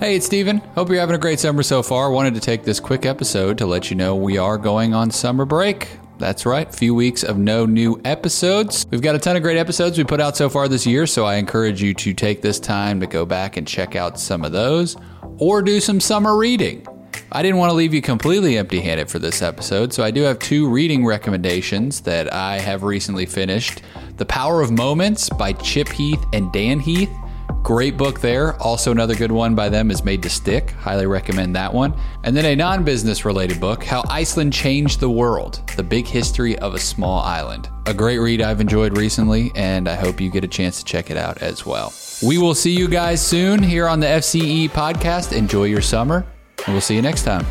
Hey, it's Steven. Hope you're having a great summer so far. Wanted to take this quick episode to let you know we are going on summer break. That's right, few weeks of no new episodes. We've got a ton of great episodes we put out so far this year, so I encourage you to take this time to go back and check out some of those or do some summer reading. I didn't want to leave you completely empty handed for this episode, so I do have two reading recommendations that I have recently finished The Power of Moments by Chip Heath and Dan Heath. Great book there. Also, another good one by them is Made to Stick. Highly recommend that one. And then a non business related book, How Iceland Changed the World The Big History of a Small Island. A great read I've enjoyed recently, and I hope you get a chance to check it out as well. We will see you guys soon here on the FCE podcast. Enjoy your summer, and we'll see you next time.